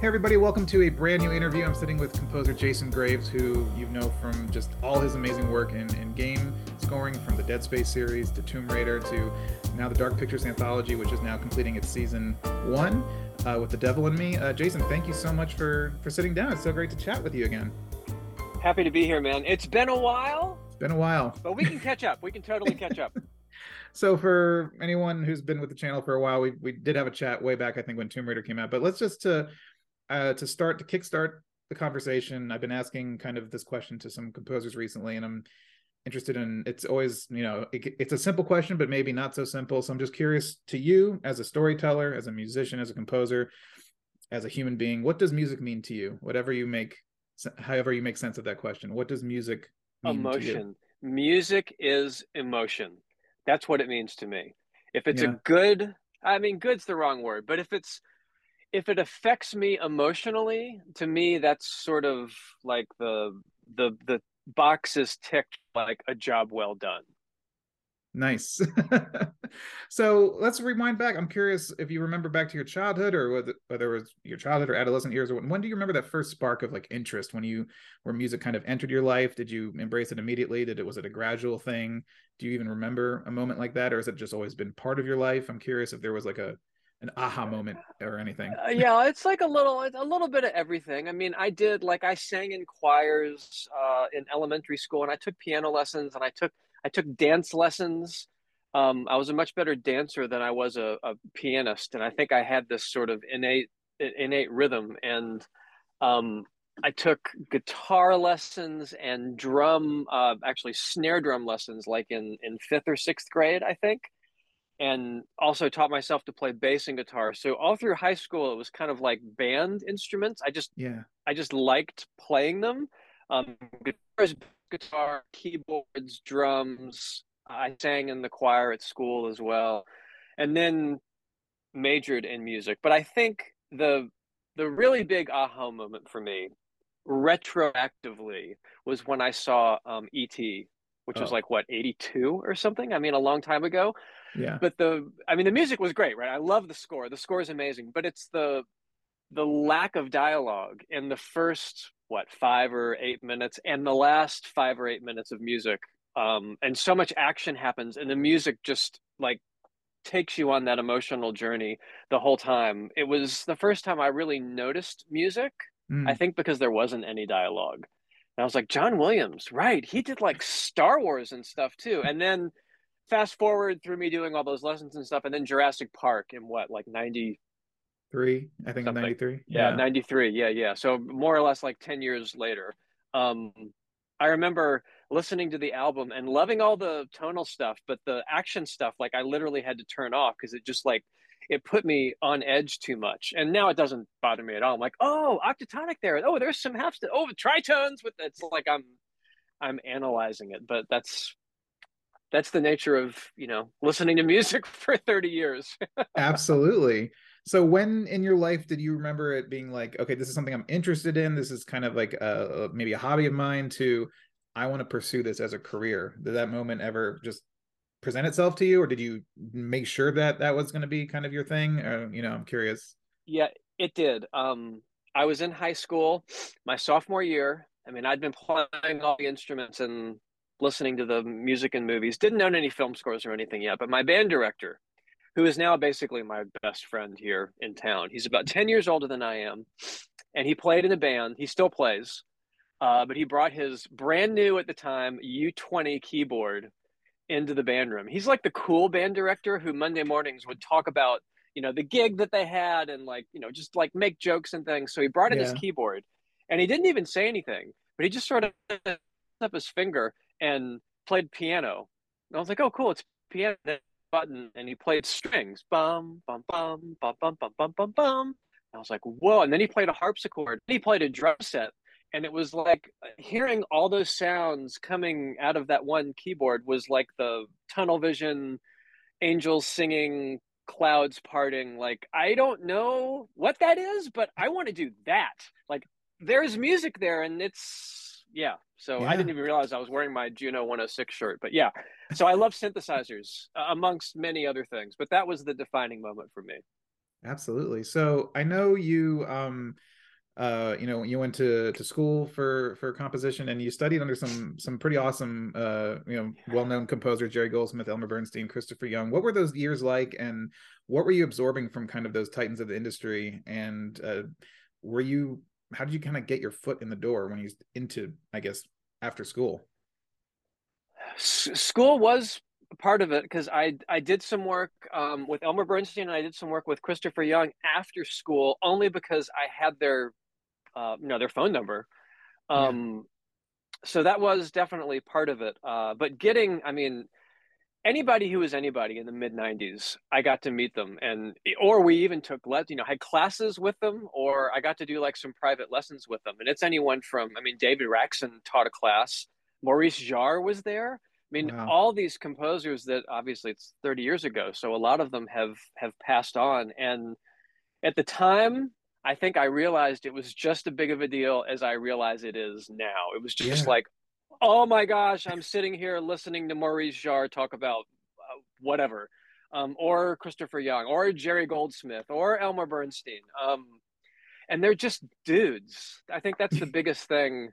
Hey, everybody, welcome to a brand new interview. I'm sitting with composer Jason Graves, who you know from just all his amazing work in, in game scoring, from the Dead Space series to Tomb Raider to now the Dark Pictures anthology, which is now completing its season one uh, with The Devil in Me. Uh, Jason, thank you so much for, for sitting down. It's so great to chat with you again. Happy to be here, man. It's been a while. It's been a while. But we can catch up. We can totally catch up. so for anyone who's been with the channel for a while, we, we did have a chat way back, I think, when Tomb Raider came out. But let's just to uh, to start to kickstart the conversation, I've been asking kind of this question to some composers recently, and I'm interested in. It's always you know it, it's a simple question, but maybe not so simple. So I'm just curious to you as a storyteller, as a musician, as a composer, as a human being, what does music mean to you? Whatever you make, however you make sense of that question, what does music emotion? Music is emotion. That's what it means to me. If it's yeah. a good, I mean, good's the wrong word, but if it's if it affects me emotionally, to me that's sort of like the the the box is ticked like a job well done. Nice. so let's rewind back. I'm curious if you remember back to your childhood or whether, whether it was your childhood or adolescent years. Or when, when do you remember that first spark of like interest when you where music kind of entered your life? Did you embrace it immediately? Did it was it a gradual thing? Do you even remember a moment like that, or has it just always been part of your life? I'm curious if there was like a an aha moment or anything. Uh, yeah it's like a little a little bit of everything. I mean i did like i sang in choirs uh, in elementary school and i took piano lessons and i took i took dance lessons. Um, i was a much better dancer than i was a, a, pianist and i think i had this sort of innate innate rhythm. And um, i took guitar lessons and drum uh, actually snare drum lessons like in in fifth or sixth grade i think and also taught myself to play bass and guitar. So all through high school, it was kind of like band instruments. I just yeah, I just liked playing them. Um, guitars, guitar, keyboards, drums. I sang in the choir at school as well, and then majored in music. But I think the the really big aha moment for me, retroactively, was when I saw um, E.T., which oh. was like what 82 or something. I mean, a long time ago yeah but the i mean the music was great right i love the score the score is amazing but it's the the lack of dialogue in the first what five or eight minutes and the last five or eight minutes of music um and so much action happens and the music just like takes you on that emotional journey the whole time it was the first time i really noticed music mm. i think because there wasn't any dialogue i was like john williams right he did like star wars and stuff too and then fast forward through me doing all those lessons and stuff, and then Jurassic Park in what, like 93? I think 93. Yeah, yeah, 93. Yeah, yeah. So more or less like 10 years later. Um, I remember listening to the album and loving all the tonal stuff, but the action stuff, like I literally had to turn off because it just like it put me on edge too much. And now it doesn't bother me at all. I'm like, oh, octatonic there. Oh, there's some half. Oh, tritones with it's like I'm I'm analyzing it, but that's that's the nature of you know listening to music for 30 years absolutely so when in your life did you remember it being like okay this is something i'm interested in this is kind of like a, maybe a hobby of mine to i want to pursue this as a career did that moment ever just present itself to you or did you make sure that that was going to be kind of your thing or, you know i'm curious yeah it did um i was in high school my sophomore year i mean i'd been playing all the instruments and listening to the music and movies. Didn't own any film scores or anything yet, but my band director, who is now basically my best friend here in town, he's about 10 years older than I am. And he played in a band. He still plays, uh, but he brought his brand new at the time U20 keyboard into the band room. He's like the cool band director who Monday mornings would talk about, you know, the gig that they had and like, you know, just like make jokes and things. So he brought in yeah. his keyboard and he didn't even say anything, but he just sort of up his finger and played piano. And I was like, oh, cool, it's piano button. And he played strings, bum, bum, bum, bum, bum, bum, bum, bum, bum. And I was like, whoa. And then he played a harpsichord. He played a drum set. And it was like hearing all those sounds coming out of that one keyboard was like the tunnel vision, angels singing, clouds parting. Like, I don't know what that is, but I want to do that. Like, there's music there and it's yeah. So yeah. I didn't even realize I was wearing my Juno 106 shirt. But yeah, so I love synthesizers uh, amongst many other things. But that was the defining moment for me. Absolutely. So I know you um uh you know you went to to school for for composition and you studied under some some pretty awesome uh you know well-known composers jerry goldsmith elmer bernstein christopher young. What were those years like and what were you absorbing from kind of those titans of the industry? And uh were you how did you kind of get your foot in the door when you into i guess after school? S- school was part of it because I I did some work um, with Elmer Bernstein and I did some work with Christopher Young after school only because I had their uh, you know their phone number. Um, yeah. So that was definitely part of it. Uh, but getting, I mean, anybody who was anybody in the mid 90s i got to meet them and or we even took let you know had classes with them or i got to do like some private lessons with them and it's anyone from i mean david raksin taught a class maurice jarre was there I mean, wow. all these composers that obviously it's 30 years ago, so a lot of them have have passed on. And at the time, I think I realized it was just as big of a deal as I realize it is now. It was just yeah. like, oh my gosh, I'm sitting here listening to Maurice Jarre talk about uh, whatever, um, or Christopher Young, or Jerry Goldsmith, or Elmer Bernstein. Um, and they're just dudes. I think that's the biggest thing.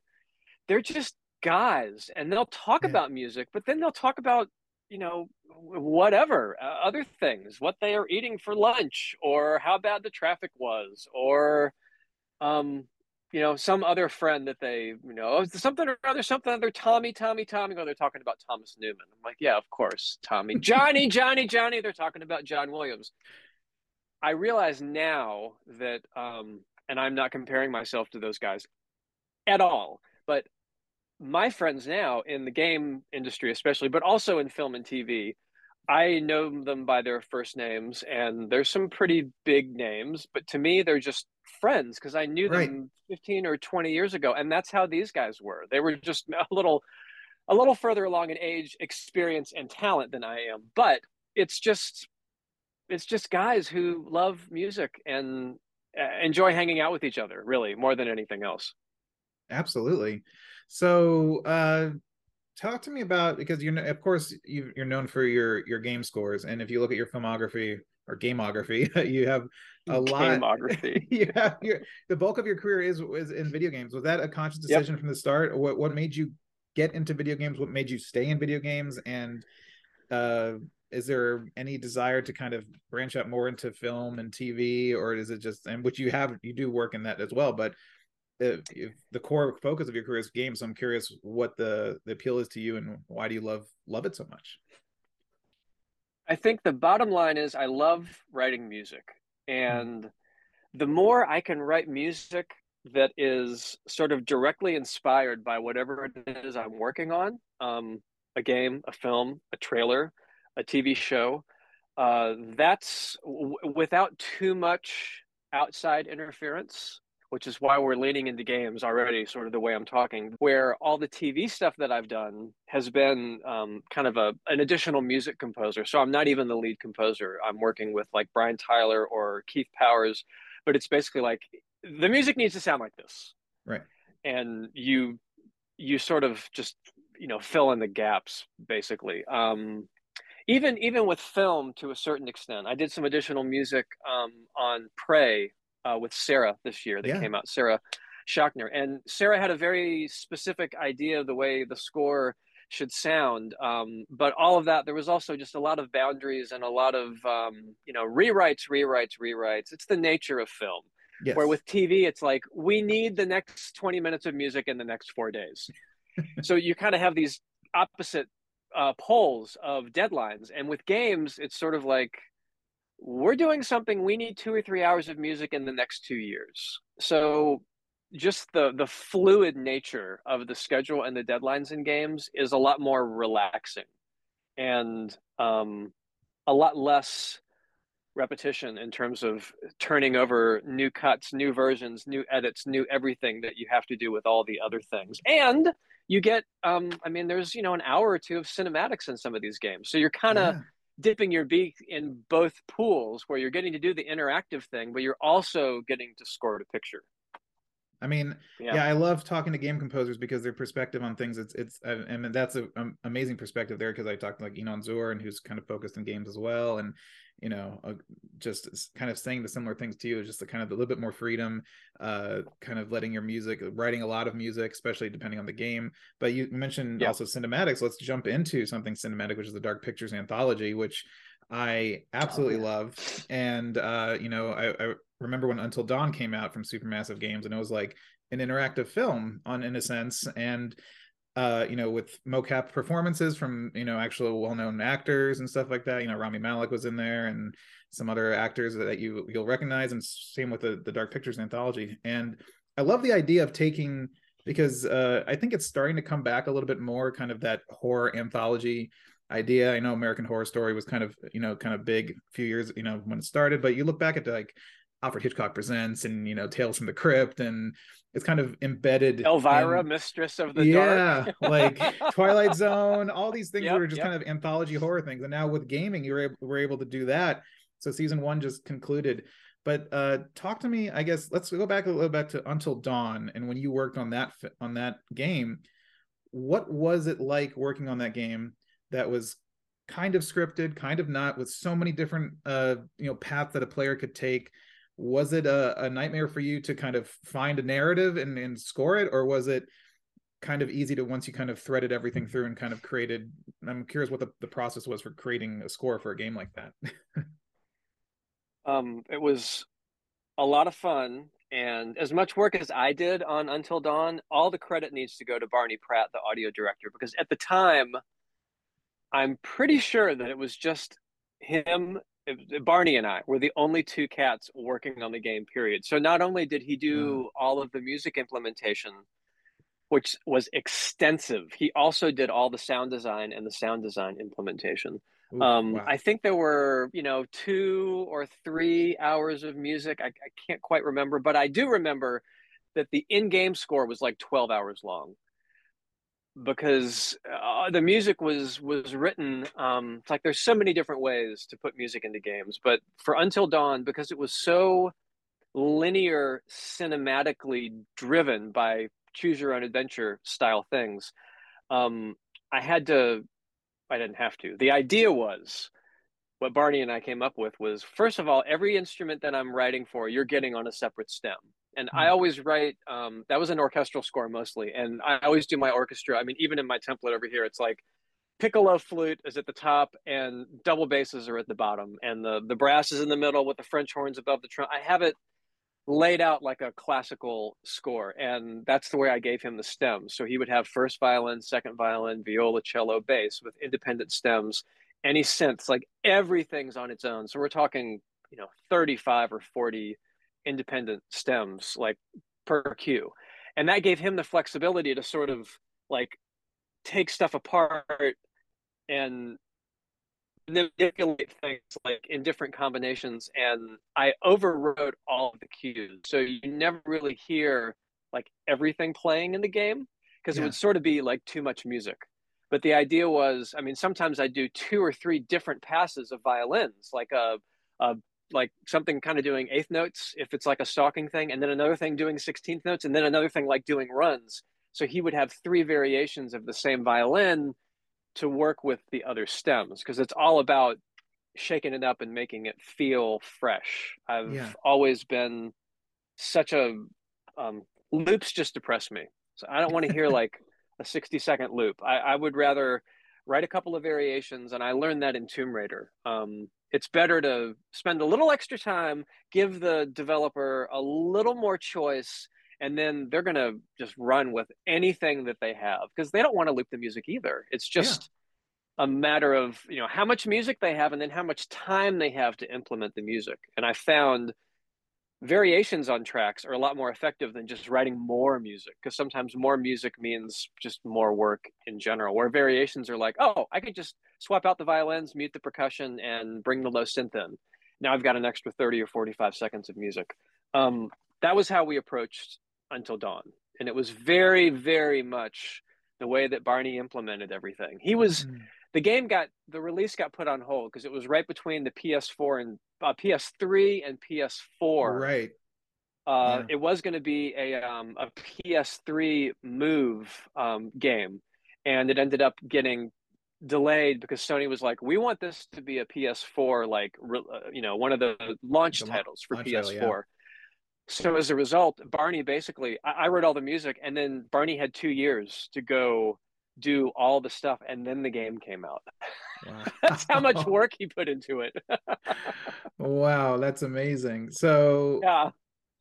They're just guys and they'll talk yeah. about music but then they'll talk about you know whatever uh, other things what they are eating for lunch or how bad the traffic was or um you know some other friend that they you know oh, something or other something other tommy tommy tommy oh they're talking about thomas newman. I'm like yeah of course tommy. Johnny johnny johnny they're talking about john williams. I realize now that um and i'm not comparing myself to those guys at all but my friends now in the game industry, especially, but also in film and TV, I know them by their first names, and there's some pretty big names, but to me, they're just friends because I knew right. them 15 or 20 years ago, and that's how these guys were. They were just a little, a little further along in age, experience, and talent than I am, but it's just, it's just guys who love music and uh, enjoy hanging out with each other, really, more than anything else. Absolutely. So, uh, talk to me about because you're of course, you, are known for your your game scores, and if you look at your filmography or gameography, you have a lot. Gameography. you have your the bulk of your career is is in video games. Was that a conscious decision yep. from the start? What what made you get into video games? What made you stay in video games? And uh, is there any desire to kind of branch out more into film and TV, or is it just and which you have you do work in that as well, but if, if the core focus of your career is games, so I'm curious what the the appeal is to you and why do you love love it so much? I think the bottom line is I love writing music, and the more I can write music that is sort of directly inspired by whatever it is I'm working on, um, a game, a film, a trailer, a TV show, uh, that's w- without too much outside interference which is why we're leaning into games already, sort of the way I'm talking, where all the TV stuff that I've done has been um, kind of a an additional music composer. So I'm not even the lead composer. I'm working with like Brian Tyler or Keith Powers, but it's basically like the music needs to sound like this, right? And you you sort of just you know fill in the gaps basically. Um, even even with film to a certain extent, I did some additional music um, on Prey, uh, with Sarah this year that yeah. came out, Sarah Schachner. And Sarah had a very specific idea of the way the score should sound. Um, but all of that, there was also just a lot of boundaries and a lot of, um, you know, rewrites, rewrites, rewrites. It's the nature of film. Yes. Where with TV, it's like, we need the next 20 minutes of music in the next four days. so you kind of have these opposite uh, poles of deadlines. And with games, it's sort of like, we're doing something we need two or three hours of music in the next two years. So just the the fluid nature of the schedule and the deadlines in games is a lot more relaxing and um, a lot less repetition in terms of turning over new cuts new versions new edits new everything that you have to do with all the other things. And you get um, i mean there's you know an hour or two of cinematics in some of these games. So you're kind of yeah dipping your beak in both pools where you're getting to do the interactive thing, but you're also getting to score the picture. I mean, yeah. yeah. I love talking to game composers because their perspective on things. It's it's I mean that's an um, amazing perspective there because I talked to like Inon Zur and who's kind of focused in games as well, and you know, uh, just kind of saying the similar things to you, is just the kind of a little bit more freedom, uh, kind of letting your music, writing a lot of music, especially depending on the game. But you mentioned yeah. also cinematics. Let's jump into something cinematic, which is the Dark Pictures anthology, which I absolutely oh, love. And uh, you know, I, I remember when Until Dawn came out from Supermassive Games, and it was like an interactive film on in a sense, and uh, you know, with mocap performances from you know actual well-known actors and stuff like that. You know, Rami Malek was in there, and some other actors that you you'll recognize, and same with the the Dark Pictures anthology. And I love the idea of taking because uh, I think it's starting to come back a little bit more, kind of that horror anthology idea. I know American Horror Story was kind of you know kind of big a few years you know when it started, but you look back at like Alfred Hitchcock Presents and you know Tales from the Crypt and it's kind of embedded Elvira, in, Mistress of the yeah, like Twilight Zone, all these things yep, were just yep. kind of anthology horror things. And now with gaming, you're able, we're able to do that. So season one just concluded. But uh talk to me, I guess let's go back a little back to Until Dawn and when you worked on that on that game, what was it like working on that game that was kind of scripted, kind of not, with so many different uh you know paths that a player could take? Was it a, a nightmare for you to kind of find a narrative and, and score it? Or was it kind of easy to once you kind of threaded everything through and kind of created i'm curious what the, the process was for creating a score for a game like that. Um it was a lot of fun and as much work as i did on until dawn all the credit needs to go to barney pratt the audio director because at the time i'm pretty sure that it was just him Barney and I were the only two cats working on the game, period. So not only did he do all of the music implementation, which was extensive, he also did all the sound design and the sound design implementation. Ooh, um, wow. I think there were, you know, two or three hours of music. I, I can't quite remember, but I do remember that the in game score was like 12 hours long because uh, the music was was written um, it's like there's so many different ways to put music into games but for until dawn because it was so linear cinematically driven by choose your own adventure style things um, i had to i didn't have to. The idea was what barney and i came up with was first of all every instrument that i'm writing for you're getting on a separate stem and I hmm. always write. Um, that was an orchestral score mostly, and I always do my orchestra. I mean, even in my template over here, it's like piccolo flute is at the top and double basses are at the bottom, and the the brass is in the middle with the French horns above the trump. I have it laid out like a classical score, and that's the way I gave him the stems. So he would have first violin, second violin, viola, cello, bass with independent stems. Any synths, like everything's on its own. So we're talking, you know, 35 or 40 independent stems like per cue and that gave him the flexibility to sort of like take stuff apart and manipulate things like in different combinations. And i overrode all of the cues. So you never really hear like everything playing in the game because yeah. it would sort of be like too much music. But the idea was i mean sometimes i do two or three different passes of violins like a, a like something kind of doing eighth notes if it's like a stalking thing, and then another thing doing 16th notes, and then another thing like doing runs. So he would have three variations of the same violin to work with the other stems because it's all about shaking it up and making it feel fresh. I've yeah. always been such a um, loops just depress me. So I don't want to hear like a 60 second loop. I, I, would rather write a couple of variations, and I learned that in Tomb Raider. Um, it's better to spend a little extra time, give the developer a little more choice, and then they're going to just run with anything that they have because they don't want to loop the music either. It's just yeah. a matter of, you know, how much music they have and then how much time they have to implement the music. And I found variations on tracks are a lot more effective than just writing more music because sometimes more music means just more work in general where variations are like oh i could just swap out the violins mute the percussion and bring the low synth in. Now i've got an extra 30 or 45 seconds of music. Um, that was how we approached until dawn and it was very very much the way that barney implemented everything. He was mm. The game got the release got put on hold because it was right between the ps4 and uh, PS3 and PS4. Right. Uh, yeah. It was going to be a um, a PS3 move um, game, and it ended up getting delayed because Sony was like, "We want this to be a PS4, like uh, you know, one of the launch the titles for launch PS4." Title, yeah. So as a result, Barney basically, I, I wrote all the music, and then Barney had two years to go do all the stuff, and then the game came out. Wow. that's how much work he put into it. wow, that's amazing. So yeah,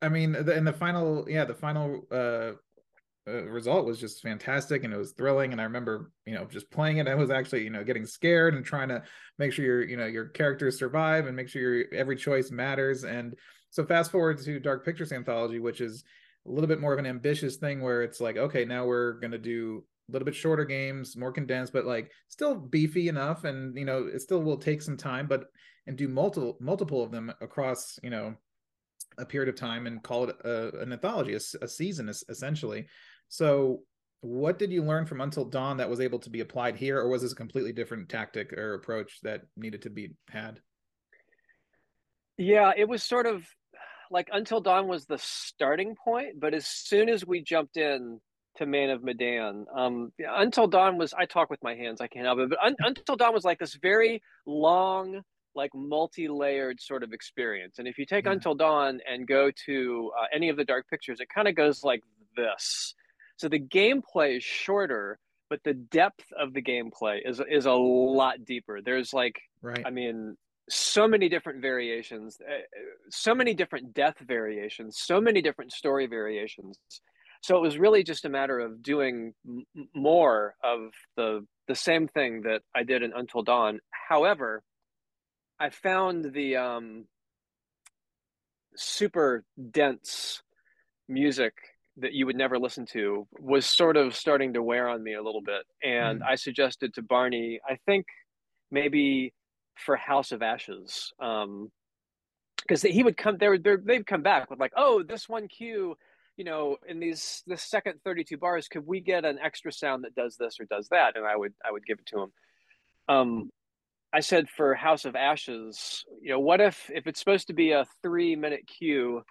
I mean, the, in the final, yeah, the final uh, uh, result was just fantastic and it was thrilling. And I remember, you know, just playing it. I was actually, you know, getting scared and trying to make sure your, you know, your characters survive and make sure your every choice matters. And so fast forward to Dark Pictures Anthology, which is a little bit more of an ambitious thing where it's like, okay, now we're gonna do a little bit shorter games, more condensed, but like still beefy enough. And you know, it still will take some time, but and do multiple multiple of them across, you know, a period of time and call it a, an anthology, a, a season essentially. So, what did you learn from Until Dawn that was able to be applied here, or was this a completely different tactic or approach that needed to be had? Yeah, it was sort of like Until Dawn was the starting point, but as soon as we jumped in to Man of Medan, um, Until Dawn was I talk with my hands, I can't help it, but Un- Until Dawn was like this very long like multi-layered sort of experience. And if you take yeah. Until Dawn and go to uh, any of the dark pictures, it kind of goes like this. So the gameplay is shorter, but the depth of the gameplay is is a lot deeper. There's like, right. I mean, so many different variations, uh, so many different death variations, so many different story variations. So it was really just a matter of doing m- more of the the same thing that I did in Until Dawn. However, I found the um, super dense music that you would never listen to was sort of starting to wear on me a little bit. And mm. I suggested to Barney, I think maybe for House of Ashes, um, because he would come there, they'd come back with like, oh, this one cue, you know, in these the second 32 bars, could we get an extra sound that does this or does that? And I would I would give it to him. Um, I said for House of Ashes, you know, what if if it's supposed to be a three minute cue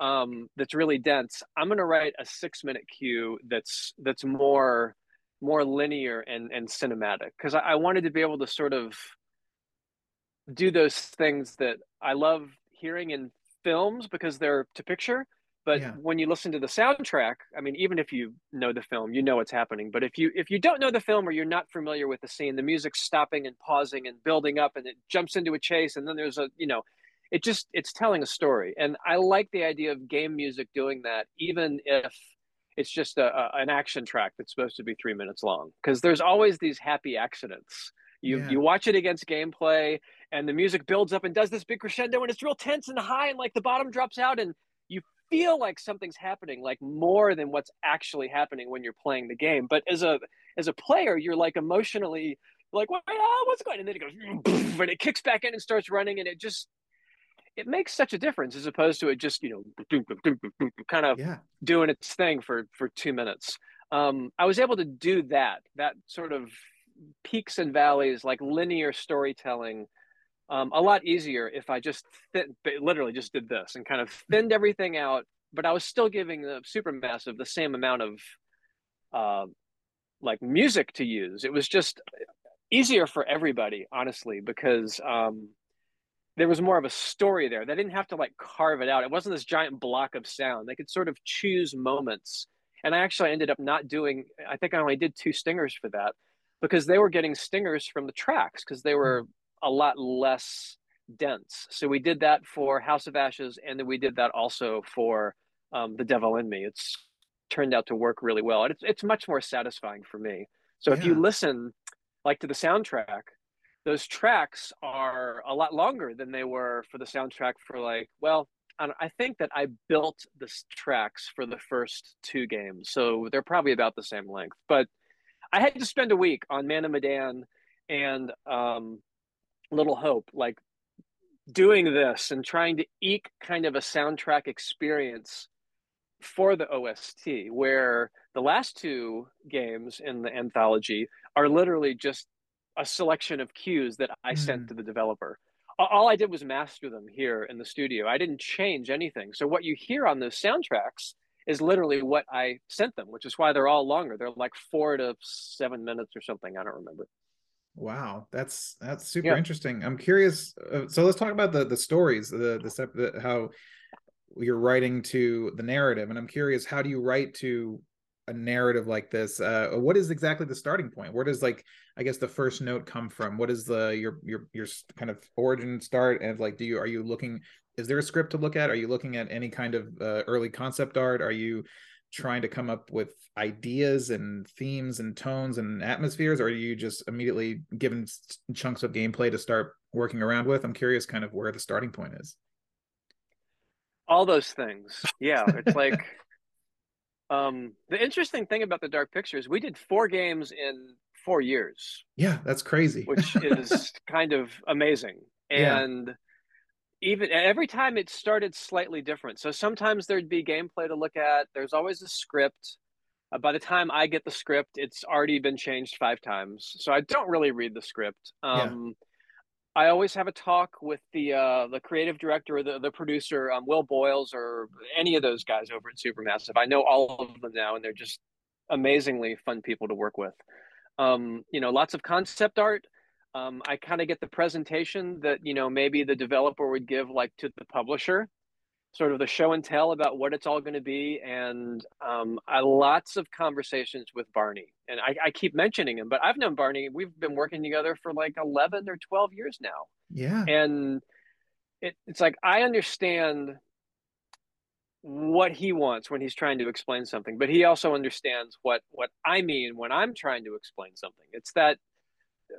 um, that's really dense? I'm to write a six minute cue that's that's more more linear and and cinematic because I, I wanted to be able to sort of do those things that I love hearing in films because they're to picture, but yeah. when you listen to the soundtrack i mean even if you know the film you know what's happening but if you if you don't know the film or you're not familiar with the scene the music's stopping and pausing and building up and it jumps into a chase and then there's a you know it just it's telling a story and i like the idea of game music doing that even if it's just a, a an action track that's supposed to be three minutes long because there's always these happy accidents you yeah. you watch it against gameplay and the music builds up and does this big crescendo and it's real tense and high and like the bottom drops out and feel like something's happening like more than what's actually happening when you're playing the game but as a as a player you're like emotionally like what oh, what's going on? and then it goes and it kicks back in and starts running and it just it makes such a difference as opposed to it just you know kind of yeah. doing its thing for for two minutes um, i was able to do that that sort of peaks and valleys like linear storytelling um, a lot easier if I just thin, literally just did this and kind of thinned everything out, but I was still giving the Supermassive the same amount of uh, like music to use. It was just easier for everybody, honestly, because um, there was more of a story there. They didn't have to like carve it out. It wasn't this giant block of sound. They could sort of choose moments. And I actually ended up not doing, I think I only did two stingers for that because they were getting stingers from the tracks because they were hmm a lot less dense. So we did that for House of Ashes, and then we did that also for um, The Devil in Me. It's turned out to work really well, and it's it's much more satisfying for me. So yeah. if you listen, like to the soundtrack, those tracks are a lot longer than they were for the soundtrack for like well. I think that I built the tracks for the first two games, so they're probably about the same length. But I had to spend a week on Man of Medan and um, little hope like doing this and trying to eke kind of a soundtrack experience for the OST where the last two games in the anthology are literally just a selection of cues that I mm. sent to the developer. all I did was master them here in the studio. I didn't change anything. So what you hear on those soundtracks is literally what I sent them, which is why they're all longer. They're like four to seven minutes or something. I don't remember. Wow, that's that's super yeah. interesting. I'm curious. Uh, so let's talk about the the stories, the the, the how you're writing to the narrative, and I'm curious, how do you write to a narrative like this? Uh, what is exactly the starting point? Where does like I guess the first note come from? What is the your your your kind of origin start? And like, do you are you looking? Is there a script to look at? Are you looking at any kind of uh, early concept art? Are you trying to come up with ideas and themes and tones and atmospheres or are you just immediately given chunks of gameplay to start working around with? I'm curious kind of where the starting point is. All those things. Yeah it's like um the interesting thing about the dark pictures we did four games in four years. Yeah that's crazy. Which is kind of amazing. And yeah even every time it started slightly different. So sometimes there'd be gameplay to look at. There's always a script. Uh, by the time I get the script, it's already been changed five times. So I don't really read the script. Um, yeah. I always have a talk with the uh, the creative director or the, the producer, um, Will Byles, or any of those guys over at Supermassive. I know all of them now, and they're just amazingly fun people to work with. Um, you know, lots of concept art um, I kind of get the presentation that you know maybe the developer would give like to the publisher, sort of the show and tell about what it's all going to be, and um, I, lots of conversations with Barney. And I, I keep mentioning him, but I've known Barney. We've been working together for like eleven or twelve years now. Yeah, and it, it's like I understand what he wants when he's trying to explain something, but he also understands what what I mean when I'm trying to explain something. It's that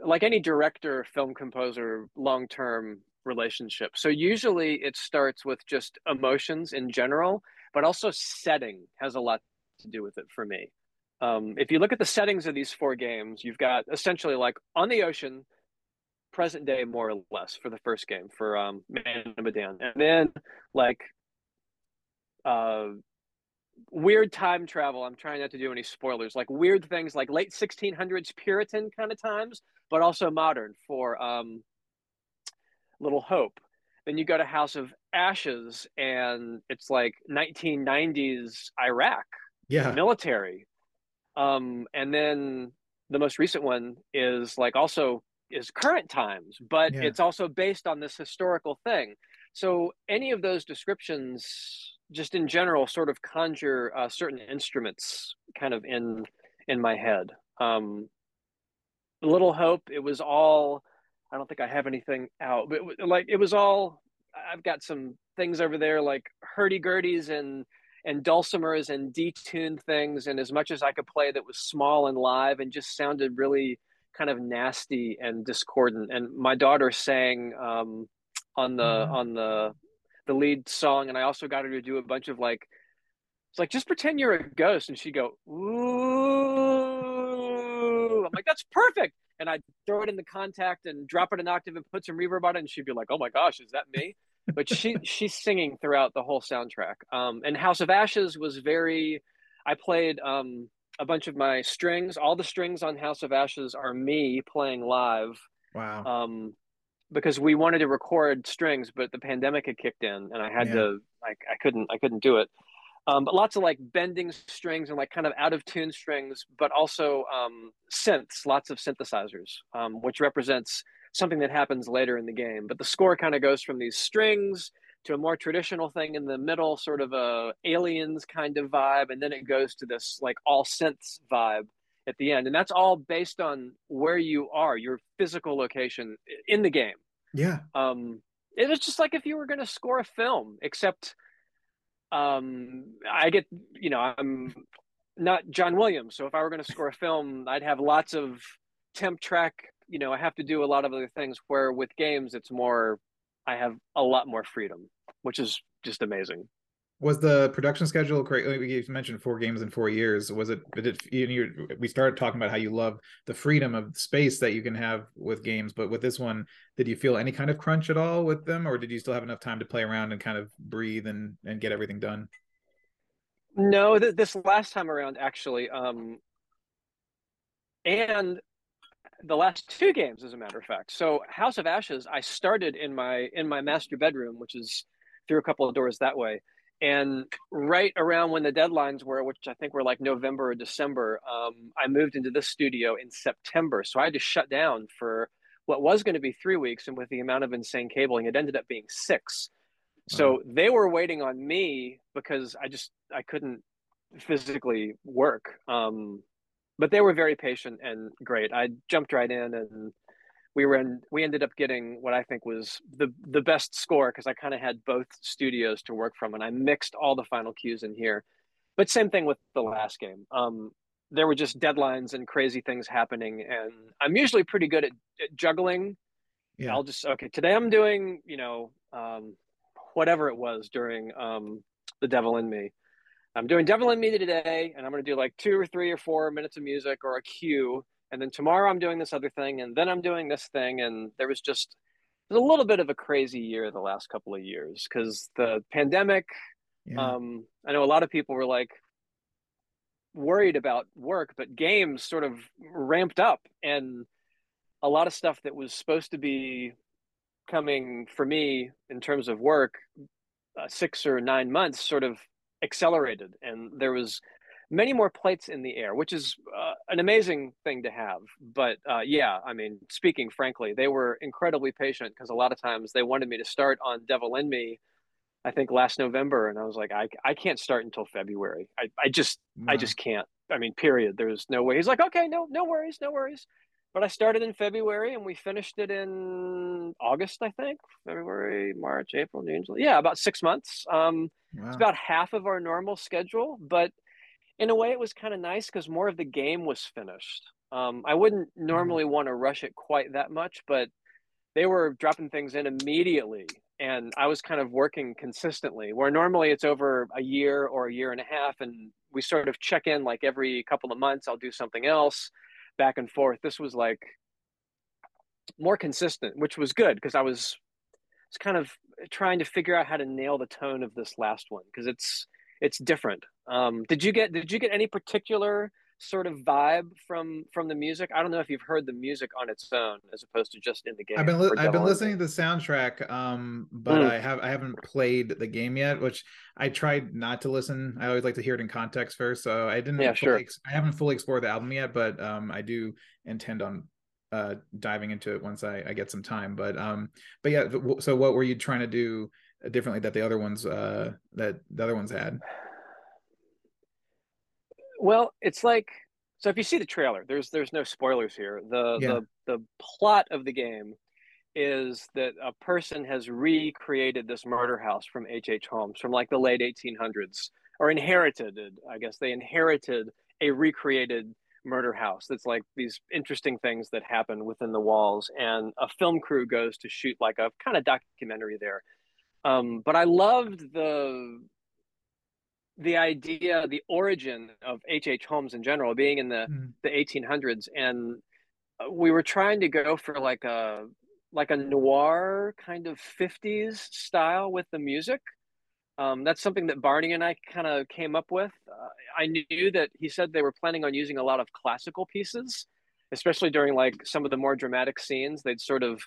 like any director, film composer, long term relationship. So usually it starts with just emotions in general, but also setting has a lot to do with it for me. Um, if you look at the settings of these four games, you've got essentially like on the ocean, present day more or less for the first game for um, Man of Medan, and then like uh, weird time travel. I'm trying not to do any spoilers, like weird things like late 1600s Puritan kind of times, but also modern for um, Little Hope. Then you go to House of Ashes, and it's like 1990s Iraq, yeah, military. Um, and then the most recent one is like also is current times, but yeah. it's also based on this historical thing. So any of those descriptions just in general sort of conjure uh, certain instruments kind of in in my head um little hope it was all i don't think i have anything out but like it was all i've got some things over there like hurdy-gurdies and and dulcimers and detuned things and as much as i could play that was small and live and just sounded really kind of nasty and discordant and my daughter sang um on the mm-hmm. on the the lead song, and I also got her to do a bunch of like, it's like just pretend you're a ghost, and she'd go ooh. I'm like, that's perfect, and I'd throw it in the Kontakt and drop it an octave and put some reverb on it, and she'd be like, oh my gosh, is that me? But she she's singing throughout the whole soundtrack. Um, and House of Ashes was very. I played um, a bunch of my strings. All the strings on House of Ashes are me playing live. Wow. Um, because we wanted to record strings, but the pandemic had kicked in, and I had yeah. to like I couldn't I couldn't do it. Um, but lots of like bending strings and like kind of out of tune strings, but also um, synths, lots of synthesizers, um, which represents something that happens later in the game. But the score kind of goes from these strings to a more traditional thing in the middle, sort of a aliens kind of vibe, and then it goes to this like all synths vibe at the end. And that's all based on where you are your physical location in the game. Yeah. Um it was just like if you were going to score a film except um i get you know i'm not john williams so if i were going to score a film i'd have lots of temp track you know i have to do a lot of other things where with games it's more i have a lot more freedom which is just amazing was the production schedule great? You mentioned four games in four years. Was it? Did it you, we started talking about how you love the freedom of space that you can have with games, but with this one, did you feel any kind of crunch at all with them, or did you still have enough time to play around and kind of breathe and and get everything done? No, th- this last time around, actually, um, and the last two games, as a matter of fact. So House of Ashes, I started in my in my master bedroom, which is through a couple of doors that way. And right around when the deadlines were, which I think were like November or December, um, I moved into this studio in September. So I had to shut down for what was going to be three weeks. And with the amount of insane cabling, it ended up being six. So they were waiting on me because I just I couldn't physically work. Um, but they were very patient and great. I jumped right in and we were in we ended up getting what I think was the the best score because I kind of had both studios to work from and I mixed all the final cues in here. But same thing with the last game. Um, there were just deadlines and crazy things happening and I'm usually pretty good at, at juggling. Yeah. I'll just okay, today I'm doing, you know, um, whatever it was during um, the devil in me I'm doing Devil in Me today, and I'm going to do like two or three or four minutes of music or a cue. And then tomorrow I'm doing this other thing, and then I'm doing this thing. And there was just was a little bit of a crazy year the last couple of years because the pandemic. Yeah. Um, I know a lot of people were like worried about work, but games sort of ramped up, and a lot of stuff that was supposed to be coming for me in terms of work uh, six or nine months sort of accelerated and there was many more plates in the air which is uh, an amazing thing to have but uh, yeah i mean speaking frankly they were incredibly patient because a lot of times they wanted me to start on devil in me i think last november and i was like i, I can't start until february i, I just no. i just can't i mean period there's no way he's like okay no no worries no worries but I started in February and we finished it in August, I think. February, March, April, June. Yeah, about six months. Um, wow. It's about half of our normal schedule, but in a way, it was kind of nice because more of the game was finished. Um, I wouldn't mm-hmm. normally want to rush it quite that much, but they were dropping things in immediately. And I was kind of working consistently, where normally it's over a year or a year and a half, and we sort of check in like every couple of months. I'll do something else back and forth. This was like more consistent, which was good because I was was kind of trying to figure out how to nail the tone of this last one because it's it's different. Um, did you get did you get any particular sort of vibe from from the music. I don't know if you've heard the music on its own as opposed to just in the game. I've been li- I've been listening to the soundtrack, um, but mm. I have I haven't played the game yet, which I tried not to listen. I always like to hear it in context first, so I didn't. Yeah, sure. Ex- I haven't fully explored the album yet, but um, I do intend on uh diving into it once I, I get some time. But um, but yeah. So what were you trying to do differently that the other ones uh that the other ones had? Well, it's like so if you see the trailer, there's there's no spoilers here. The yeah. the the plot of the game is that a person has recreated this murder house from H.H. H. Holmes from like the late 1800s or inherited. I guess they inherited a recreated murder house that's like these interesting things that happen within the walls and a film crew goes to shoot like a kind of documentary there um, but i loved the the idea, the origin of H.H. H. Holmes in general, being in the mm. the 1800s, and uh, we were trying to go for like a like a noir kind of 50s style with the music. Um, that's something that Barney and I kind of came up with. Uh, I knew that he said they were planning on using a lot of classical pieces, especially during like some of the more dramatic scenes. They'd sort of,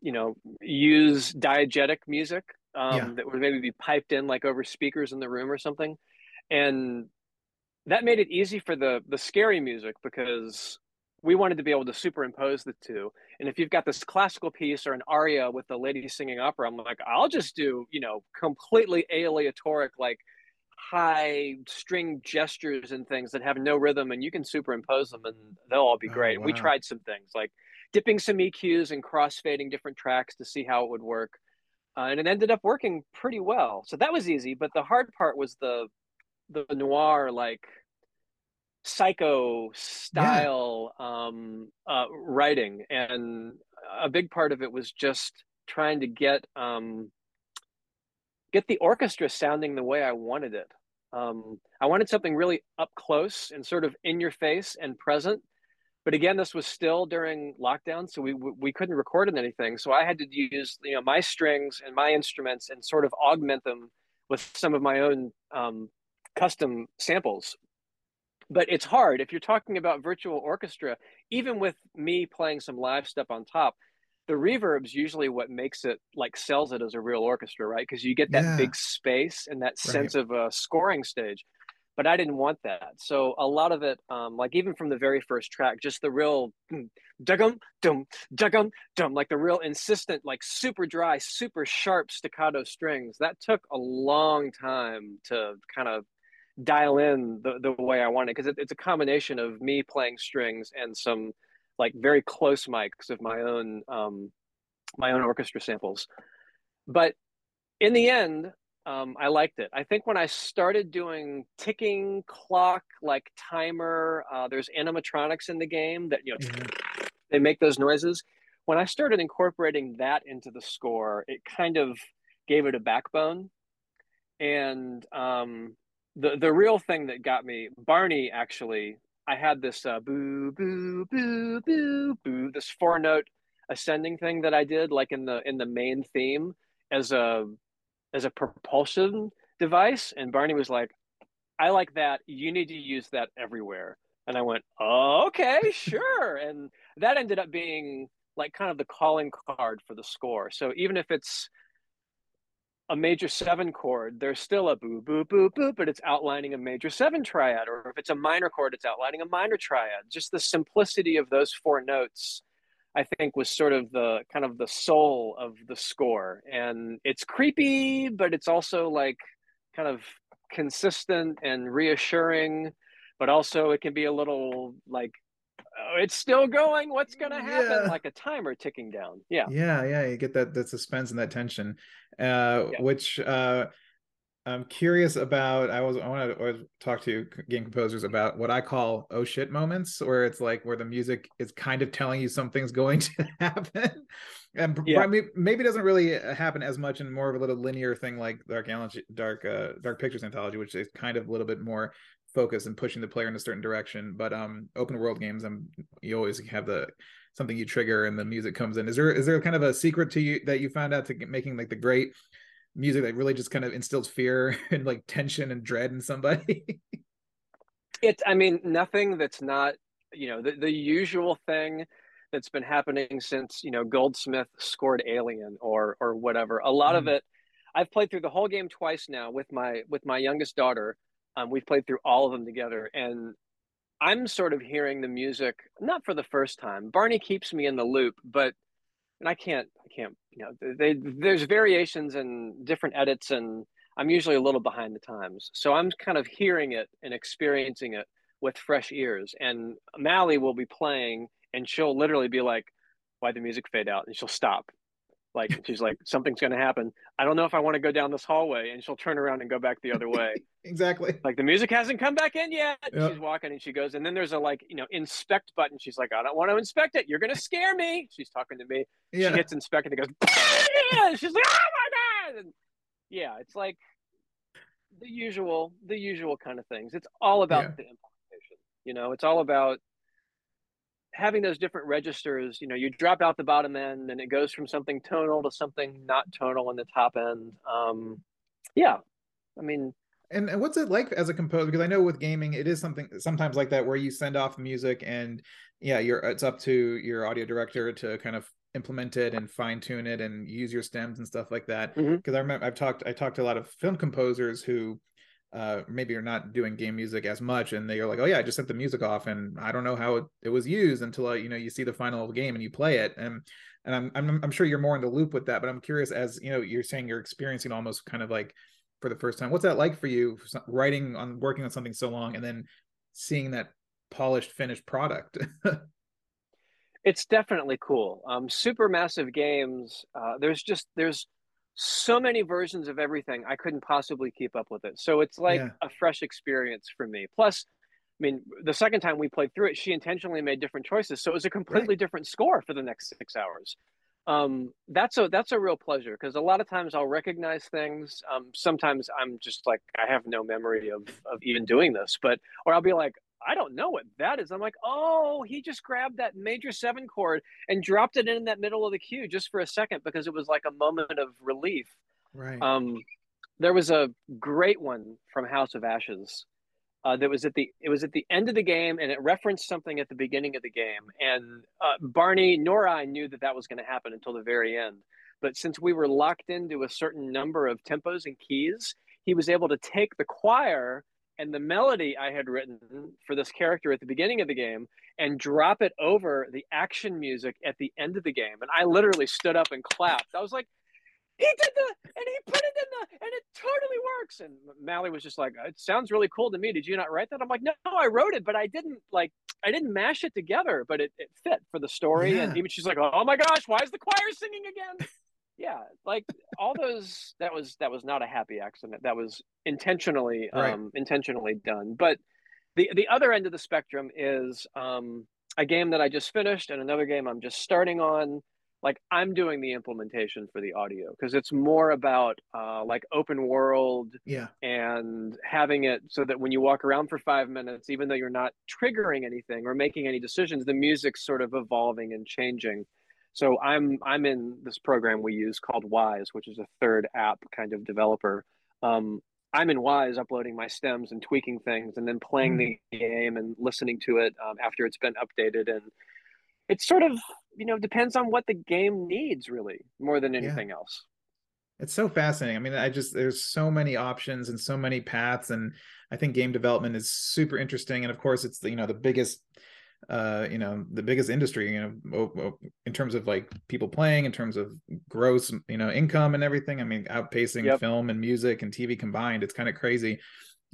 you know, use diegetic music um, yeah. that would maybe be piped in like over speakers in the room or something, and that made it easy for the the scary music because we wanted to be able to superimpose the two. And if you've got this classical piece or an aria with the lady singing opera, I'm like, I'll just do you know completely aleatoric like high string gestures and things that have no rhythm and you can superimpose them and they'll all be oh, great. Oh, wow. We tried some things like dipping some EQs and crossfading different tracks to see how it would work uh, and it ended up working pretty well. So that was easy. But the hard part was the the noir like psycho style yeah. um, uh, writing, and a big part of it was just trying to get um, get the orchestra sounding the way I wanted it. Um, I wanted something really up close and sort of in your face and present, but again this was still during lockdown so we we couldn't record in anything so i had to use you know my strings and my instruments and sort of augment them with some of my own um, custom samples but it's hard if you're talking about virtual orchestra even with me playing some live stuff on top the reverb's usually what makes it like sells it as a real orchestra right because you get that yeah. big space and that sense right. of a scoring stage but i didn't want that so a lot of it um, like even from the very first track just the real dugum dum dugum dum like the real insistent like super dry super sharp staccato strings that took a long time to kind of dial in the, the way I wanted because it, it's a combination of me playing strings and some like very close mics of my own um, my own orchestra samples. But in the end, um, I liked it. I think when I started doing ticking clock like timer, uh, there's animatronics in the game that you know mm-hmm. they make those noises. When I started incorporating that into the score, it kind of gave it a backbone. And um, the the real thing that got me barney actually i had this uh, boo boo boo boo boo this four note ascending thing that i did like in the in the main theme as a as a propulsion device and barney was like i like that you need to use that everywhere and i went oh, okay sure and that ended up being like kind of the calling card for the score so even if it's a major seven chord, there's still a boo, boo, boo, boo, but it's outlining a major seven triad. Or if it's a minor chord, it's outlining a minor triad. Just the simplicity of those four notes, I think, was sort of the kind of the soul of the score. And it's creepy, but it's also like kind of consistent and reassuring, but also it can be a little like oh, it's still going. What's going to happen? Yeah. Like a timer ticking down. Yeah. Yeah. Yeah. You get that, that suspense and that tension, uh, yeah. which, uh, I'm curious about. I was I want to talk to game composers about what I call oh shit moments, where it's like where the music is kind of telling you something's going to happen, and yeah. maybe it doesn't really happen as much in more of a little linear thing like Dark Dark uh, Dark Pictures Anthology, which is kind of a little bit more focus and pushing the player in a certain direction. But um, open world games, um, you always have the something you trigger and the music comes in. Is there is there kind of a secret to you that you found out to making like the great music that really just kind of instills fear and like tension and dread in somebody? it's I mean nothing that's not you know the, the usual thing that's been happening since you know Goldsmith scored Alien or or whatever. A lot mm. of it I've played through the whole game twice now with my with my youngest daughter um, we've played through all of them together, and I'm sort of hearing the music not for the first time. Barney keeps me in the loop, but and I can't, I can't, you know, they, there's variations and different edits, and I'm usually a little behind the times. So I'm kind of hearing it and experiencing it with fresh ears. And Mally will be playing, and she'll literally be like, "Why the music fade out?" and she'll stop, like she's like, something's going to happen. I don't know if I want to go down this hallway, and she'll turn around and go back the other way. exactly. Like the music hasn't come back in yet. Yep. She's walking and she goes, and then there's a like you know inspect button. She's like, I don't want to inspect it. You're going to scare me. She's talking to me. Yeah. She hits inspect and it goes. she's like, oh my god. And yeah, it's like the usual, the usual kind of things. It's all about yeah. the implementation. You know, it's all about having those different registers, you know, you drop out the bottom end and it goes from something tonal to something not tonal in the top end. Um, yeah, I mean, and, and what's it like as a composer? Because I know with gaming, it is something sometimes like that where you send off music and yeah, you're it's up to your audio director to kind of implement it and fine tune it and use your stems and stuff like that. Because mm-hmm. I remember I've talked I talked to a lot of film composers who uh, maybe you're not doing game music as much and they're like oh yeah i just sent the music off and i don't know how it, it was used until uh, you know you see the final game and you play it. And and I'm, I'm i'm sure you're more in the loop with that but i'm curious as you know you're saying you're experiencing almost kind of like for the first time what's that like for you writing on working on something so long and then seeing that polished finished product? It's definitely cool. Um Supermassive Games uh there's just there's so many versions of everything i couldn't possibly keep up with it so it's like yeah. a fresh experience for me plus i mean the second time we played through it she intentionally made different choices so it was a completely right. different score for the next six hours um, that's a that's a real pleasure because a lot of times I'll recognize things. Um, sometimes I'm just like I have no memory of of even doing this, but or I'll be like, I don't know what that is. I'm like, oh, he just grabbed that major seven chord and dropped it in that middle of the cue just for a second because it was like a moment of relief. Right. Um, there was a great one from House of Ashes, uh, that was at the it was at the end of the game and it referenced something at the beginning of the game and uh, barney nor i knew that that was going to happen until the very end but since we were locked into a certain number of tempos and keys he was able to take the choir and the melody i had written for this character at the beginning of the game and drop it over the action music at the end of the game. And i literally stood up and clapped. I was like he did the and he put it in the and it totally works. And mally was just like it sounds really cool to me. Did you not write that? I'm like no, no i wrote it but i didn't like i didn't mash it together but it, it fit for the story. Yeah. and even she's like oh my gosh why is the choir singing again yeah like all those that was that was not a happy accident. That was intentionally right. um intentionally done. But the the other end of the spectrum is um a game that i just finished and another game i'm just starting on. Like i'm doing the implementation for the audio because it's more about uh, like open world yeah. and having it so that when you walk around for five minutes even though you're not triggering anything or making any decisions the music's sort of evolving and changing so i'm i'm in this program we use called Wwise, which is a third app kind of developer. Um, i'm in Wwise uploading my stems and tweaking things and then playing mm. the game and listening to it um, after it's been updated. And it's sort of you know depends on what the game needs really more than anything yeah. else. It's so fascinating. I mean i just there's so many options and so many paths and i think game development is super interesting. And of course it's the you know the biggest uh you know the biggest industry you know in terms of like people playing in terms of gross you know income and everything i mean outpacing yep. film and music and tv combined it's kind of crazy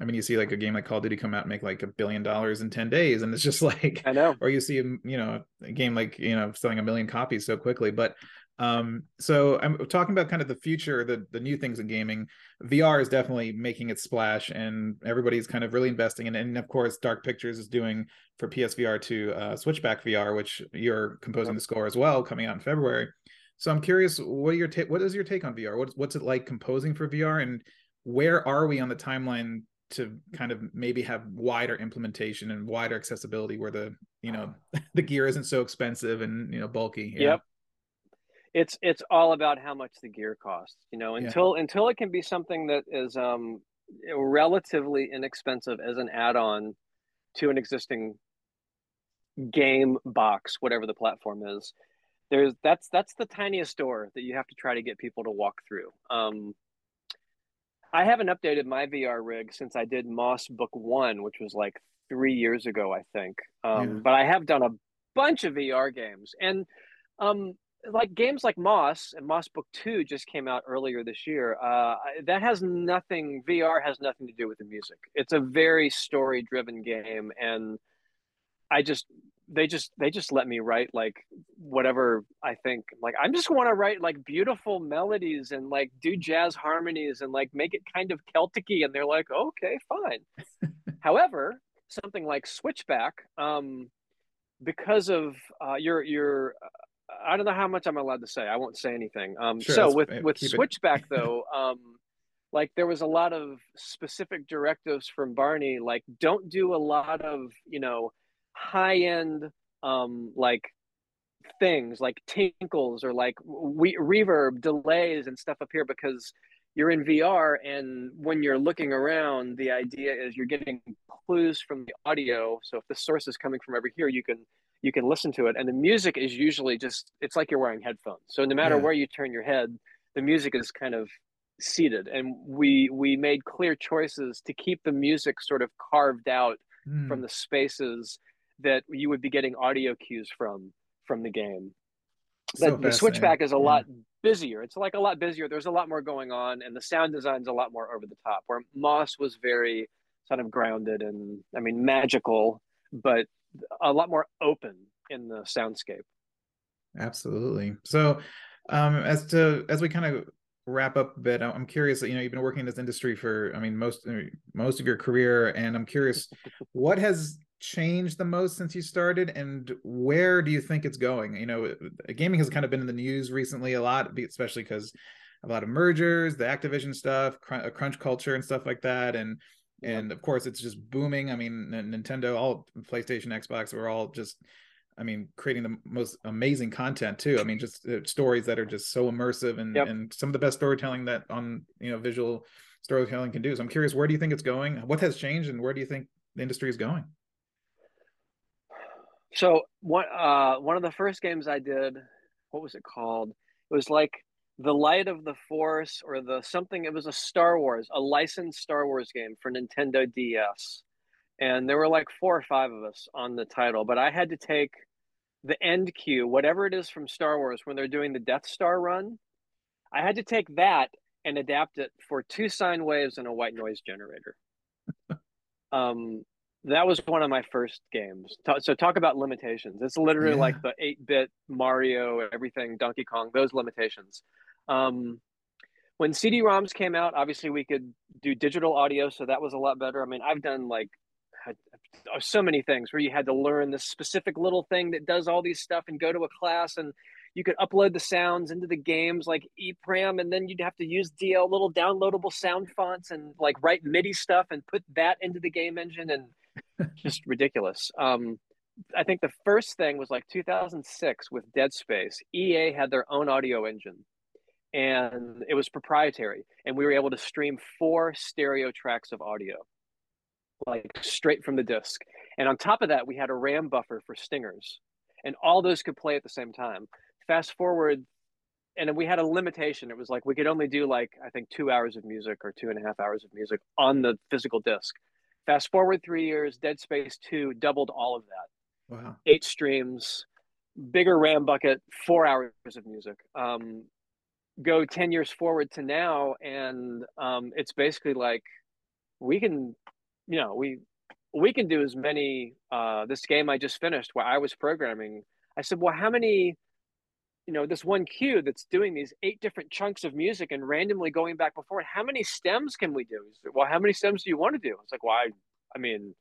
I mean, you see like a game like Call of Duty come out and make like a billion dollars in 10 days. And it's just like, I know, or you see, you know, a game like, you know, selling a million copies so quickly. But um, so I'm talking about kind of the future, the, the new things in gaming. VR is definitely making its splash and everybody's kind of really investing in it. And of course, Dark Pictures is doing for PSVR 2 uh, Switchback VR, which you're composing the score as well, coming out in February. So I'm curious, what your take? What is your take on VR? What's what's it like composing for VR, and where are we on the timeline to kind of maybe have wider implementation and wider accessibility where the you know the gear isn't so expensive and you know bulky yeah. yep it's it's all about how much the gear costs you know until yeah. until it can be something that is um relatively inexpensive as an add-on to an existing game box whatever the platform is there's that's that's the tiniest door that you have to try to get people to walk through um I haven't updated my VR rig since I did Moss Book One, which was like three years ago, I think. Um, yeah. But I have done a bunch of VR games, and um, like games like Moss and Moss Book Two just came out earlier this year. Uh, that has nothing. VR has nothing to do with the music. It's a very story-driven game, and I just they just they just let me write like whatever I think. Like I'm just want to write like beautiful melodies and like do jazz harmonies and like make it kind of Celticy. And they're like, okay, fine. However, something like Switchback, um, because of uh, your your I don't know how much I'm allowed to say. I won't say anything. Um, sure, so with with Switchback though, um, like there was a lot of specific directives from Barney, like don't do a lot of you know high end um like things like tinkles or like we reverb delays and stuff up here because you're in VR and when you're looking around the idea is you're getting clues from the audio so if the source is coming from over here you can you can listen to it and the music is usually just it's like you're wearing headphones so no matter yeah. where you turn your head the music is kind of seated and we we made clear choices to keep the music sort of carved out mm. from the spaces that you would be getting audio cues from from the game. So but the switchback is a yeah. lot busier. It's like a lot busier. There's a lot more going on, and the sound design's a lot more over the top. Where Moss was very kind of grounded and I mean magical, but a lot more open in the soundscape. Absolutely. So, um, as to as we kind of wrap up a bit, I'm curious. You know, you've been working in this industry for, I mean, most most of your career, and I'm curious, what has changed the most since you started and where do you think it's going you know gaming has kind of been in the news recently a lot especially because a lot of mergers the activision stuff uh, crunch culture and stuff like that and and of course it's just booming i mean nintendo all playstation xbox we're all just i mean creating the most amazing content too i mean just uh, stories that are just so immersive and yep. and some of the best storytelling that on you know visual storytelling can do so i'm curious where do you think it's going what has changed and where do you think the industry is going. So one uh, one of the first games I did, what was it called? It was like the Light of the Force or the something. It was a Star Wars, a licensed Star Wars game for Nintendo DS, and there were like four or five of us on the title. But I had to take the end cue, whatever it is from Star Wars when they're doing the Death Star run. I had to take that and adapt it for two sine waves and a white noise generator. um, that was one of my first games. So talk about limitations. It's literally yeah. like the 8-bit Mario, everything, Donkey Kong, those limitations. Um, when CD-ROMs came out, obviously we could do digital audio, so that was a lot better. I mean, I've done like so many things where you had to learn this specific little thing that does all these stuff and go to a class and you could upload the sounds into the games like EPROM, and then you'd have to use DL little downloadable sound fonts and like write MIDI stuff and put that into the game engine and just ridiculous. Um, I think the first thing was like 2006 with Dead Space. EA had their own audio engine and it was proprietary and we were able to stream four stereo tracks of audio like straight from the disc. And on top of that, we had a RAM buffer for stingers and all those could play at the same time fast forward and we had a limitation it was like we could only do like i think two hours of music or two and a half hours of music on the physical disc fast forward three years dead space 2 doubled all of that. Wow. Eight streams bigger ram bucket four hours of music. Um, go 10 years forward to now and um, it's basically like we can you know we we can do as many uh, this game i just finished where i was programming. I said well how many you know this one cue that's doing these eight different chunks of music and randomly going back before it how many stems can we do? Said, well how many stems do you want to do? It's like well I, I mean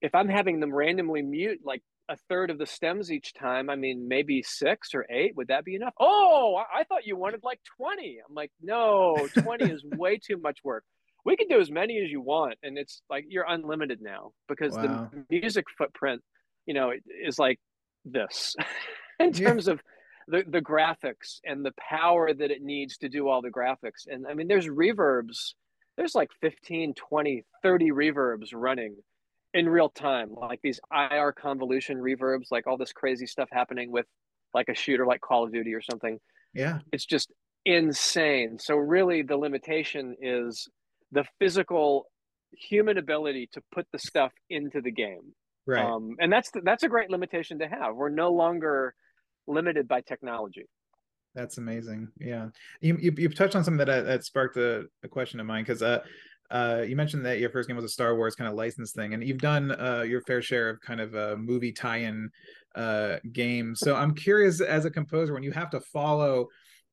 if i'm having them randomly mute like a third of the stems each time i mean maybe six or eight would that be enough? Oh i, I thought you wanted like 20 i'm like no 20 is way too much work. We can do as many as you want and it's like you're unlimited now because wow. the music footprint you know is like this in terms yeah. of the the graphics and the power that it needs to do all the graphics. And i mean there's reverbs there's like 15 20 30 reverbs running in real time like these ir convolution reverbs like all this crazy stuff happening with like a shooter like call of duty or something. Yeah. It's just insane. So really the limitation is the physical human ability to put the stuff into the game. Right. Um, and that's that's a great limitation to have. We're no longer limited by technology. That's amazing. Yeah, you you, you touched on something that uh, that sparked a, a question of mine because uh, uh, you mentioned that your first game was a Star Wars kind of license thing, and you've done uh, your fair share of kind of a movie tie-in uh, games. So I'm curious, as a composer, when you have to follow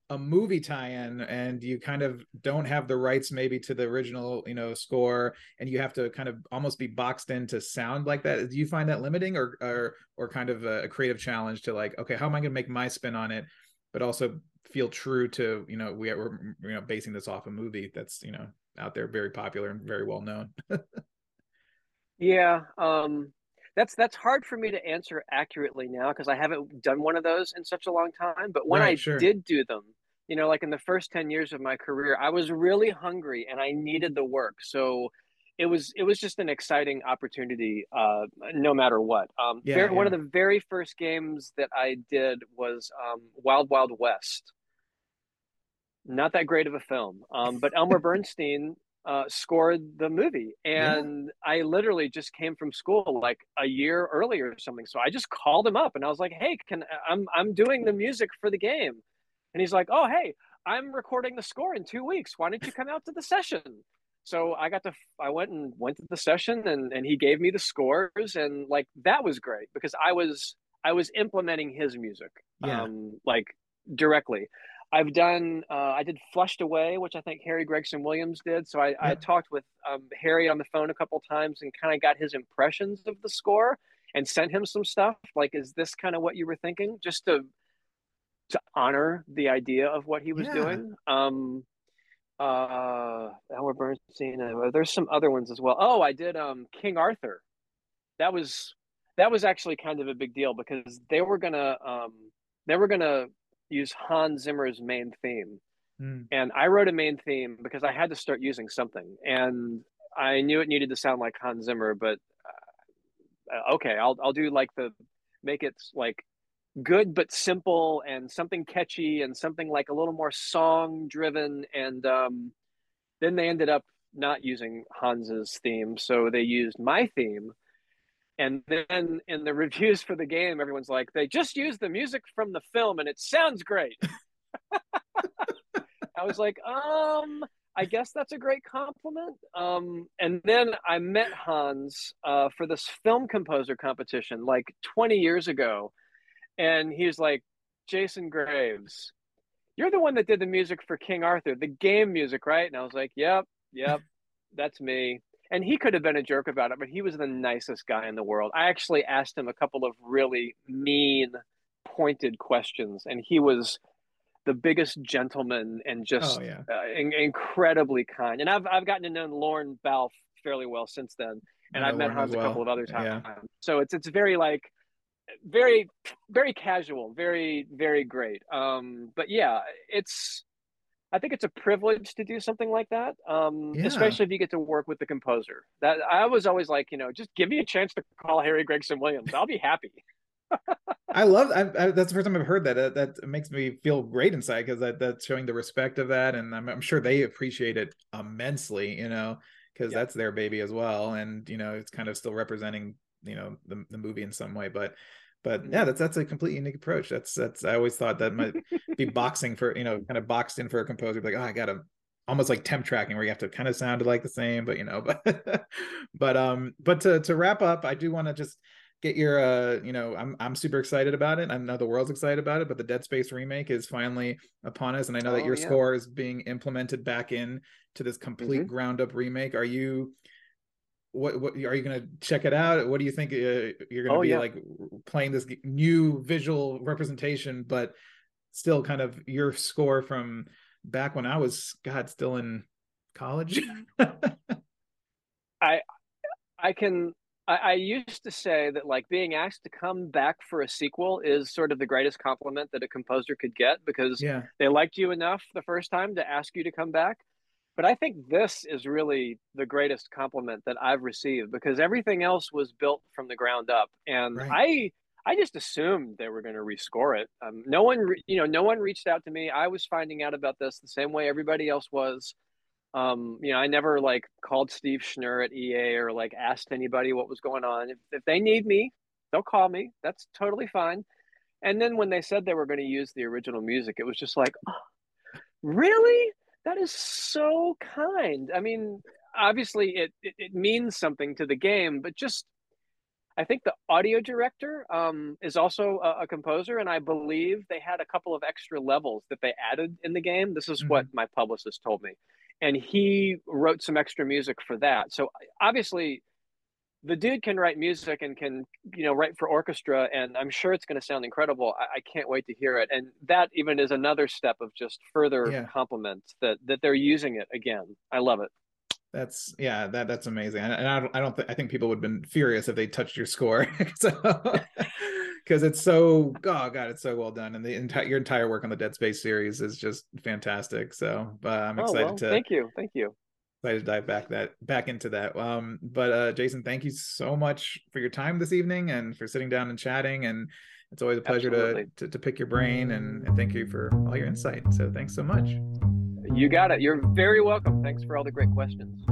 a movie tie-in and you kind of don't have the rights maybe to the original you know score and you have to kind of almost be boxed in to sound like that do you find that limiting or or or kind of a, creative challenge to like okay how am i going to make my spin on it but also feel true to you know we, we're you know basing this off a movie that's you know out there very popular and very well known yeah um that's that's hard for me to answer accurately now because I haven't done one of those in such a long time. But when right, I sure. did do them, you know, like in the first 10 years of my career, I was really hungry and I needed the work. So it was it was just an exciting opportunity uh, no matter what. Um, yeah, very, yeah. One of the very first games that I did was um, Wild Wild West. Not that great of a film, um, but Elmer Bernstein uh, scored the movie, and yeah. I literally just came from school like a year earlier or something. So I just called him up and I was like, "Hey, can I'm I'm doing the music for the game." And he's like, "Oh, hey, I'm recording the score in two weeks. Why don't you come out to the session?" So I got to, I went and went to the session, and and he gave me the scores, and like that was great because I was I was implementing his music, yeah. um, like directly. I've done, uh, I did Flushed Away, which I think Harry Gregson Williams did. So I, yeah. I talked with um, Harry on the phone a couple times and kind of got his impressions of the score and sent him some stuff. Like, is this kind of what you were thinking? Just to to honor the idea of what he was yeah. doing. Um, uh, Elmer Bernstein. Uh, there's some other ones as well. Oh, I did um, King Arthur. That was that was actually kind of a big deal because they were gonna um, they were gonna use Hans Zimmer's main theme, mm. and I wrote a main theme because I had to start using something, and I knew it needed to sound like Hans Zimmer, but uh, okay, I'll I'll do like the make it like good but simple and something catchy and something like a little more song driven and um, then they ended up not using Hans's theme, so they used my theme. And then in the reviews for the game, everyone's like, they just used the music from the film and it sounds great. I was like, um, I guess that's a great compliment. Um, and then I met Hans uh, for this film composer competition like 20 years ago. And he was like, Jason Graves, you're the one that did the music for King Arthur, the game music, right? And I was like, yep, yep, that's me. And he could have been a jerk about it, but he was the nicest guy in the world. I actually asked him a couple of really mean, pointed questions, and he was the biggest gentleman and just oh, yeah. uh, in- incredibly kind. And I've I've gotten to know Lorne Balfe fairly well since then, and I've met Hans well. a couple of other times. Yeah. So it's it's very like very very casual, very very great. Um, but yeah, it's I think it's a privilege to do something like that, um, yeah. especially if you get to work with the composer. That I was always like, you know, just give me a chance to call Harry Gregson Williams. I'll be happy. I love I, I, that's the first time I've heard that. That, that makes me feel great inside because that, that's showing the respect of that, and I'm, I'm sure they appreciate it immensely. You know, because yeah. that's their baby as well, and you know, it's kind of still representing you know the the movie in some way, but. But yeah, that's that's a completely unique approach. That's that's I always thought that might be boxing for you know kind of boxed in for a composer. Like oh, I gotta almost like temp tracking where you have to kind of sound like the same, but you know, but but um, but to to wrap up, I do want to just get your uh you know i'm i'm super excited about it i know the world's excited about it but the dead space remake is finally upon us and i know oh, that your yeah. score is being implemented back in to this complete mm-hmm. ground up remake are you what what are you going to check it out what do you think uh, you're going to oh, be yeah. like playing this new visual representation but still kind of your score from back when i was god still in college i i can I, I, used to say that like being asked to come back for a sequel is sort of the greatest compliment that a composer could get because yeah. they liked you enough the first time to ask you to come back. But I think this is really the greatest compliment that I've received because everything else was built from the ground up, and right. I I just assumed they were going to rescore it. Um, no one, re- you know, no one reached out to me. I was finding out about this the same way everybody else was. Um, you know, I never like called Steve Schnur at EA or like asked anybody what was going on. If, if they need me, they'll call me. That's totally fine. And then when they said they were going to use the original music, it was just like, oh, really? That is so kind. I mean, obviously it, it, it means something to the game, but just I think the audio director um, is also a, a, composer, and I believe they had a couple of extra levels that they added in the game. This is mm-hmm. what my publicist told me and he wrote some extra music for that. So obviously, the dude can write music and can you know write for orchestra, and I'm sure it's going to sound incredible. I, I, can't wait to hear it, and that even is another step of just further yeah. compliments that that they're using it again. I love it. That's yeah, that that's amazing, and I don't, I don't th- I think people would have been furious if they touched your score. so because it's so oh god it's so well done and the entire your entire work on the dead space series is just fantastic so uh, i'm excited oh, well, to thank you thank you excited to dive back that back into that. Um but uh jason thank you so much for your time this evening and for sitting down and chatting and it's always a pleasure to, to, to pick your brain and, and thank you for all your insight. So thanks so much. You got it. You're very welcome. Thanks for all the great questions